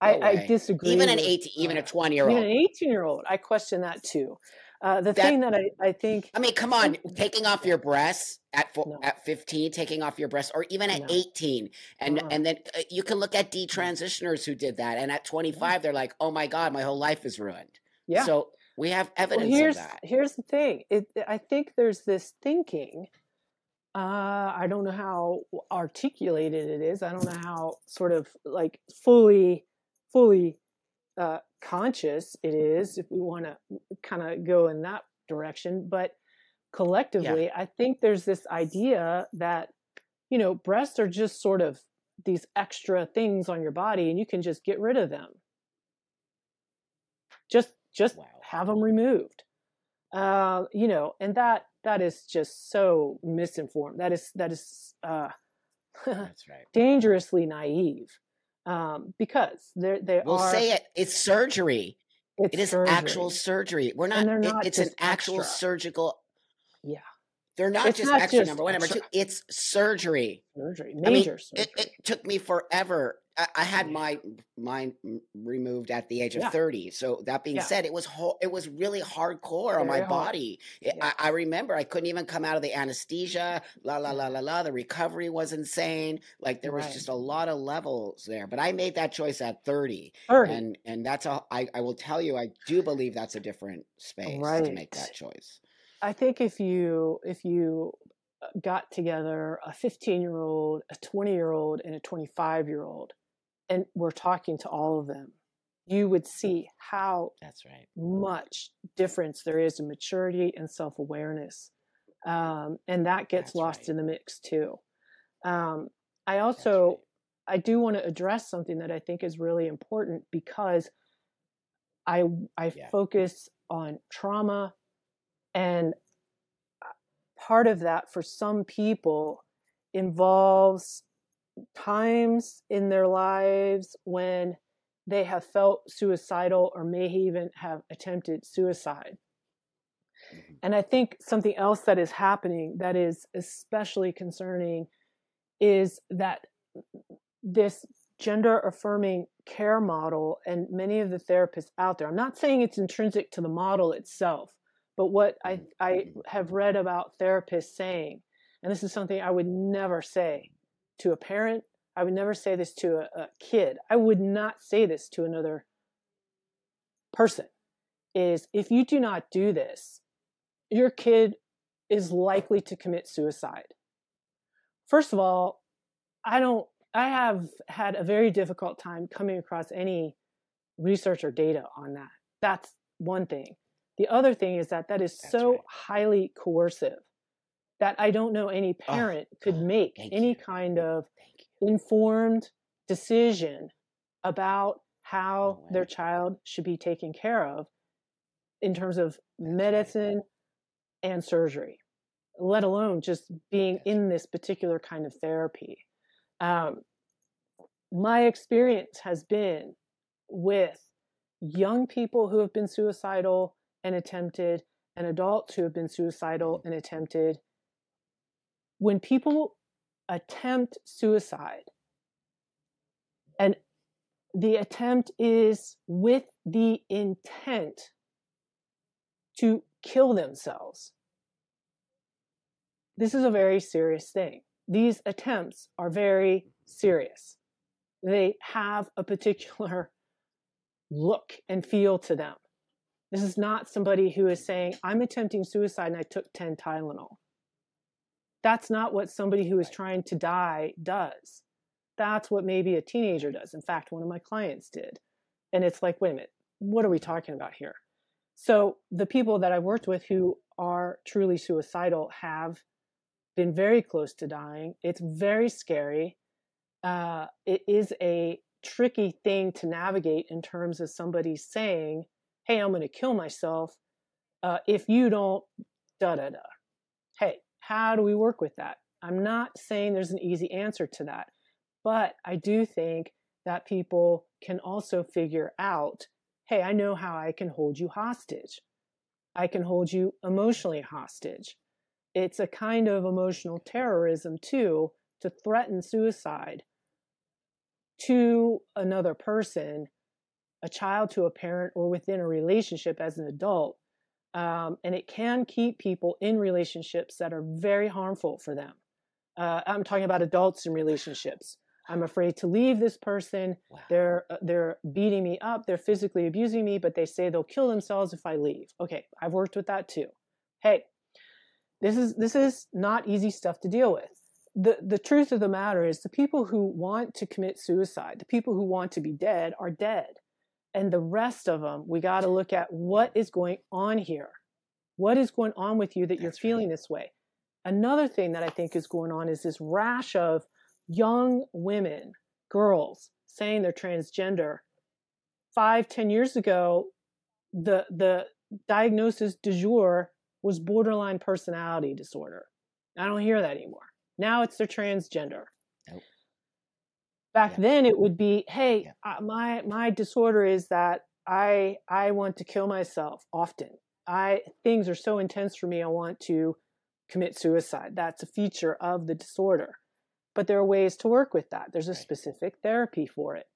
I, I, disagree. Even an 18, even a 20 year old. Even an 18 year old. I question that too. Uh, the that, thing that I, I think. I mean, come on, taking off your breasts at four, no. at 15, taking off your breasts, or even at no. 18. And uh-huh. and then uh, you can look at detransitioners who did that. And at 25, they're like, oh my God, my whole life is ruined. Yeah. So we have evidence well, here's, of that. Here's the thing it, I think there's this thinking. Uh, I don't know how articulated it is. I don't know how sort of like fully, fully uh, conscious it is if we want to kind of go in that direction. But collectively, yeah. I think there's this idea that, you know, breasts are just sort of these extra things on your body and you can just get rid of them. Just, just wow. have them removed. Uh, you know, and that, that is just so misinformed. That is, that is, uh, That's right. dangerously naive um, because they they we'll are. say it. It's surgery. It's it is surgery. actual surgery. We're not. not it, it's an actual extra. surgical. Yeah. They're not it's just not extra just number one, number two. It's surgery. Surgery, major I mean, surgery. It, it, took me forever. I, had my mine removed at the age of yeah. thirty. So that being yeah. said, it was ho- it was really hardcore Very on my hard. body. Yeah. I, I, remember I couldn't even come out of the anesthesia. La la la la la. The recovery was insane. Like there was right. just a lot of levels there. But I made that choice at thirty, 30. and and that's a. I, I will tell you, I do believe that's a different space right. to make that choice. I think if you if you uh, got together a 15 year old, a 20 year old, and a 25 year old, and we're talking to all of them, you would see how that's right much difference there is in maturity and self awareness, um, and that gets that's lost right. in the mix too. Um, I also right. I do want to address something that I think is really important because I I yeah. focus on trauma and uh, part of that for some people involves times in their lives when they have felt suicidal or may even have attempted suicide. Mm-hmm. And I think something else that is happening that is especially concerning is that this gender affirming care model and many of the therapists out there, I'm not saying it's intrinsic to the model itself, but what I, I mm-hmm. have read about therapists saying, and this is something I would never say to a parent, I would never say this to a, a kid, I would not say this to another person, is if you do not do this, your kid is likely to commit suicide. First of all, I don't, I have had a very difficult time coming across any research or data on that. That's one thing. The other thing is that that is That's so right. highly coercive that I don't know any oh, parent oh, could make any you. kind of informed decision about how no their child should be taken care of in terms of medicine and surgery, let alone just being in this particular kind of therapy. Um, my experience has been with young people who have been suicidal and attempted, and adults who have been suicidal and attempted. When people attempt suicide, and the attempt is with the intent to kill themselves. This is a very serious thing. These attempts are very serious. They have a particular look and feel to them. This is not somebody who is saying, I'm attempting suicide and I took 10 Tylenol. That's not what somebody who is trying to die does. that's what maybe a teenager does. In fact, one of my clients did. And it's like, wait a minute, what are we talking about here? So the people that I've worked with who are truly suicidal have been very close to dying. It's very scary. Uh, it is a tricky thing to navigate in terms of somebody saying, hey, I'm going to kill myself uh, if you don't da da da. How do we work with that? I'm not saying there's an easy answer to that, but I do think that people can also figure out hey, I know how I can hold you hostage. I can hold you emotionally hostage. It's a kind of emotional terrorism, too, to threaten suicide to another person, a child to a parent, or within a relationship as an adult um, and it can keep people in relationships that are very harmful for them. Uh, I'm talking about adults in relationships. I'm afraid to leave this person. Wow. They're uh, they're beating me up. They're physically abusing me, but they say they'll kill themselves if I leave. Okay, I've worked with that too. Hey, this is this is not easy stuff to deal with. The the truth of the matter is the people who want to commit suicide, the people who want to be dead are dead and the rest of them, we got to look at what is going on here. What is going on with you that That's you're feeling right. this way? Another thing that I think is going on is this rash of young women, girls saying they're transgender. Five, ten years ago, the the diagnosis du jour was borderline personality disorder. I don't hear that anymore. Now it's they're transgender. Nope. Back yeah. then, it would be, "Hey, yeah. uh, my my disorder is that I I want to kill myself often. I things are so intense for me. I want to commit suicide. That's a feature of the disorder. But there are ways to work with that. There's a specific therapy for it.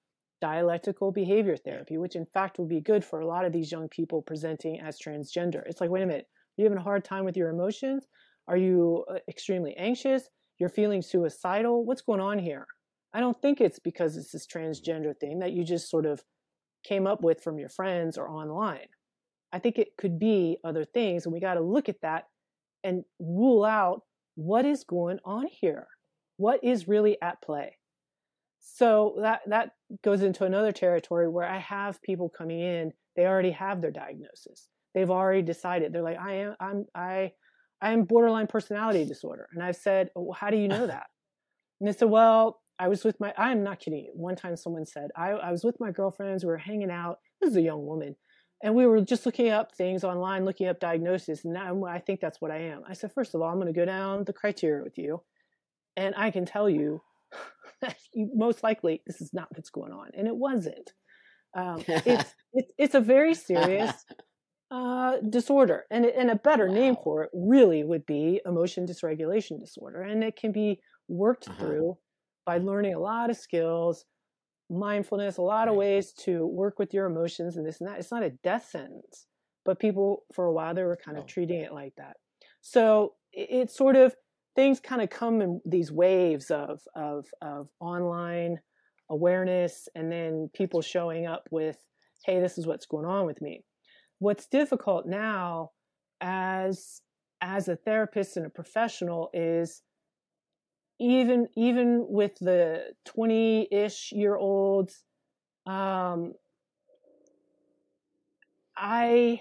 Dialectical behavior therapy, which in fact would be good for a lot of these young people presenting as transgender. It's like, wait a minute, are you having a hard time with your emotions? Are you uh, extremely anxious? You're feeling suicidal? What's going on here? I don't think it's because it's this transgender thing that you just sort of came up with from your friends or online. I think it could be other things, and we got to look at that and rule out what is going on here. What is really at play? So that that goes into another territory where I have people coming in, they already have their diagnosis. They've already decided. They're like, I am I'm I I am borderline personality disorder. And I've said, well, how do you know that? And they said, well, I was with my, I'm not kidding you. One time someone said, I, I was with my girlfriends, we were hanging out. This is a young woman. And we were just looking up things online, looking up diagnosis. And now I think that's what I am. I said, first of all, I'm going to go down the criteria with you. And I can tell you that you, most likely this is not what's going on. And it wasn't. Um, it's, it's, it's a very serious uh, disorder. And, and a better wow. name for it really would be emotion dysregulation disorder. And it can be worked uh-huh. through by learning a lot of skills, mindfulness, a lot of ways to work with your emotions and this and that. It's not a death sentence, but people for a while they were kind of oh. treating it like that. So it's sort of things kind of come in these waves of of of online awareness and then people showing up with hey this is what's going on with me what's difficult now as as a therapist and a professional is even even with the 20-ish year olds um i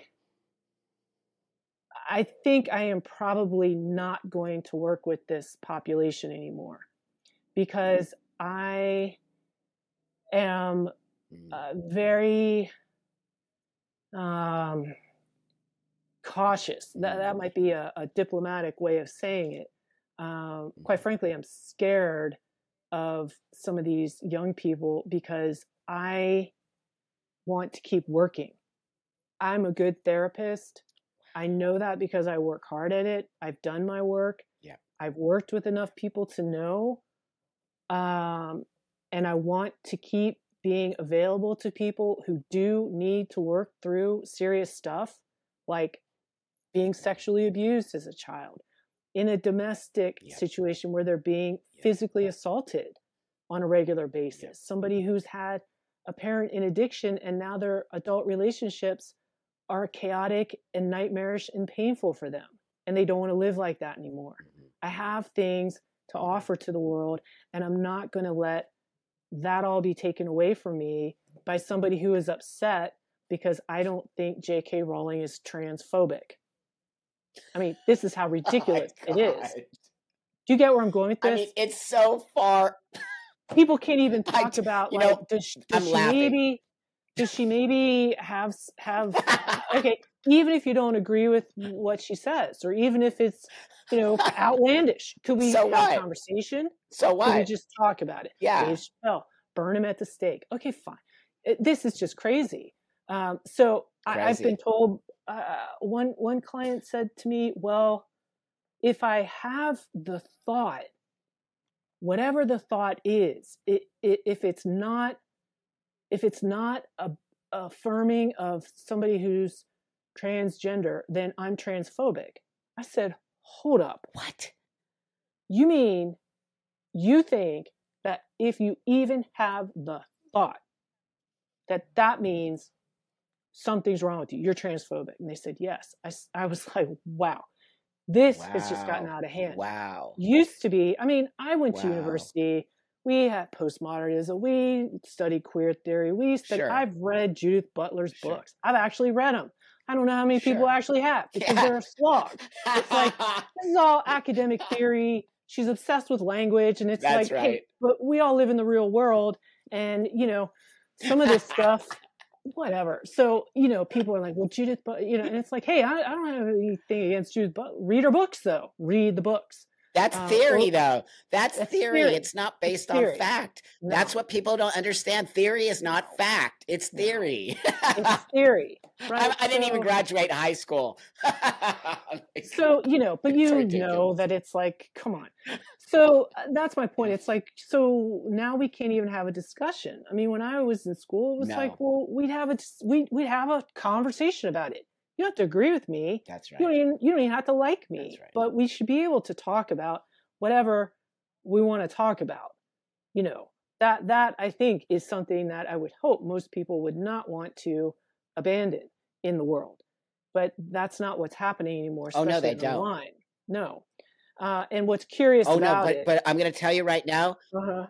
i think i am probably not going to work with this population anymore because i am mm. uh, very um cautious. That that might be a, a diplomatic way of saying it um, quite frankly, I'm scared of some of these young people because I want to keep working. I'm a good therapist. I know that because I work hard at it. I've done my work. Yeah. I've worked with enough people to know. Um, and I want to keep being available to people who do need to work through serious stuff, like being sexually abused as a child, in a domestic situation where they're being physically assaulted on a regular basis. Somebody who's had a parent in addiction and now their adult relationships are chaotic and nightmarish and painful for them. And they don't want to live like that anymore. Mm-hmm. I have things to offer to the world, and I'm not going to let that all be taken away from me by somebody who is upset because I don't think J.K. Rowling is transphobic. I mean, this is how oh ridiculous oh it is. Do you get where I'm going with this? I mean, it's so far. People can't even talk I, about like know, does, does she laughing. maybe does she maybe have have okay even if you don't agree with what she says or even if it's you know outlandish could we so have what? a conversation so why could we just talk about it yeah Well, burn him at the stake okay fine it, this is just crazy um, so crazy. I, have been told uh, one one client said to me well if i have the thought whatever the thought is it, it, if it's not if it's not a, affirming of somebody who's transgender, then I'm transphobic. I said, hold up. What? You mean you think that if you even have the thought that that means something's wrong with you, you're transphobic? And they said, yes. I, I was like, wow. This wow. has just gotten out of hand. Wow. Used to be, I mean, I went wow. to university we had postmodernism. We studied queer theory. We studied, Sure. I've read Judith Butler's sure. books. I've actually read them. I don't know how many sure. people actually have because yeah. they're a slog. It's like this is all academic theory. She's obsessed with language, and it's That's like, right. hey, but we all live in the real world, and you know, some of this stuff, whatever. So you know, people are like, well, Judith, but you know, and it's like, hey, I, I don't have anything against Judith, but read her books though. Read the books. That's uh, theory, though. That's, that's theory. theory. It's not based on fact. No. That's what people don't understand. Theory is not fact. It's theory. it's theory. Right? I, I, didn't even graduate high school. so you know, but you know that it's like, come on. So uh, that's my point. It's like, so now we can't even have a discussion. I mean, when I was in school, it was no. like, well, we'd have a we we'd have a conversation about it you don't have to agree with me. That's right. You don't even, you don't even have to like me. Right. But we should be able to talk about whatever we want to talk about. You know, that that I think is something that I would hope most people would not want to abandon in the world. But that's not what's happening anymore. Oh no, they don't. Online. No. Uh, and what's curious oh, about no, but, it, but I'm going to tell you right now, uh-huh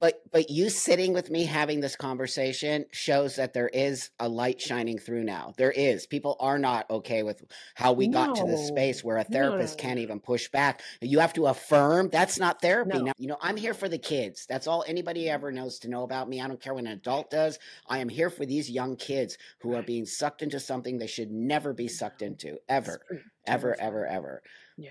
but but you sitting with me having this conversation shows that there is a light shining through now. There is. People are not okay with how we no. got to this space where a therapist no. can't even push back. You have to affirm that's not therapy no. now. You know i'm here for the kids. That's all anybody ever knows to know about me. I don't care what an adult does. I am here for these young kids who are being sucked into something they should never be sucked into ever ever ever ever. Yeah.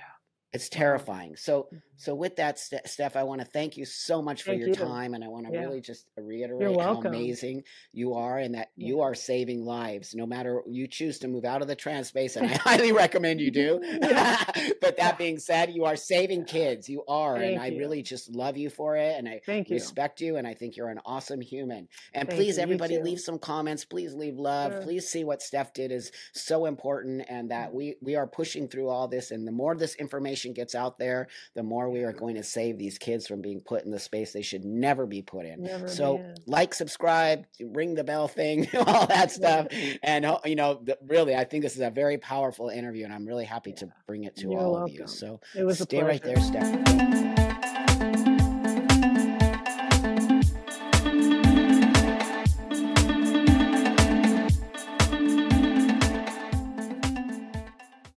It's terrifying. So, mm-hmm. So with that, Steph, I want to thank you so much for thank your you. time, and I want to yeah. really just reiterate how amazing you are, and that yeah. you are saving lives. No matter you choose to move out of the trans space, and I highly recommend you do. but that being said, you are saving kids. You are, thank and I really just love you for it, and I thank respect you. you, and I think you're an awesome human. And thank please, everybody, leave some comments. Please leave love. Sure. Please see what Steph did is so important, and that mm. we we are pushing through all this, and the more this information gets out there the more we are going to save these kids from being put in the space they should never be put in. Never so, like, subscribe, ring the bell thing, all that stuff. And, you know, really, I think this is a very powerful interview, and I'm really happy to bring it to You're all welcome. of you. So, it was stay right there, Stephanie.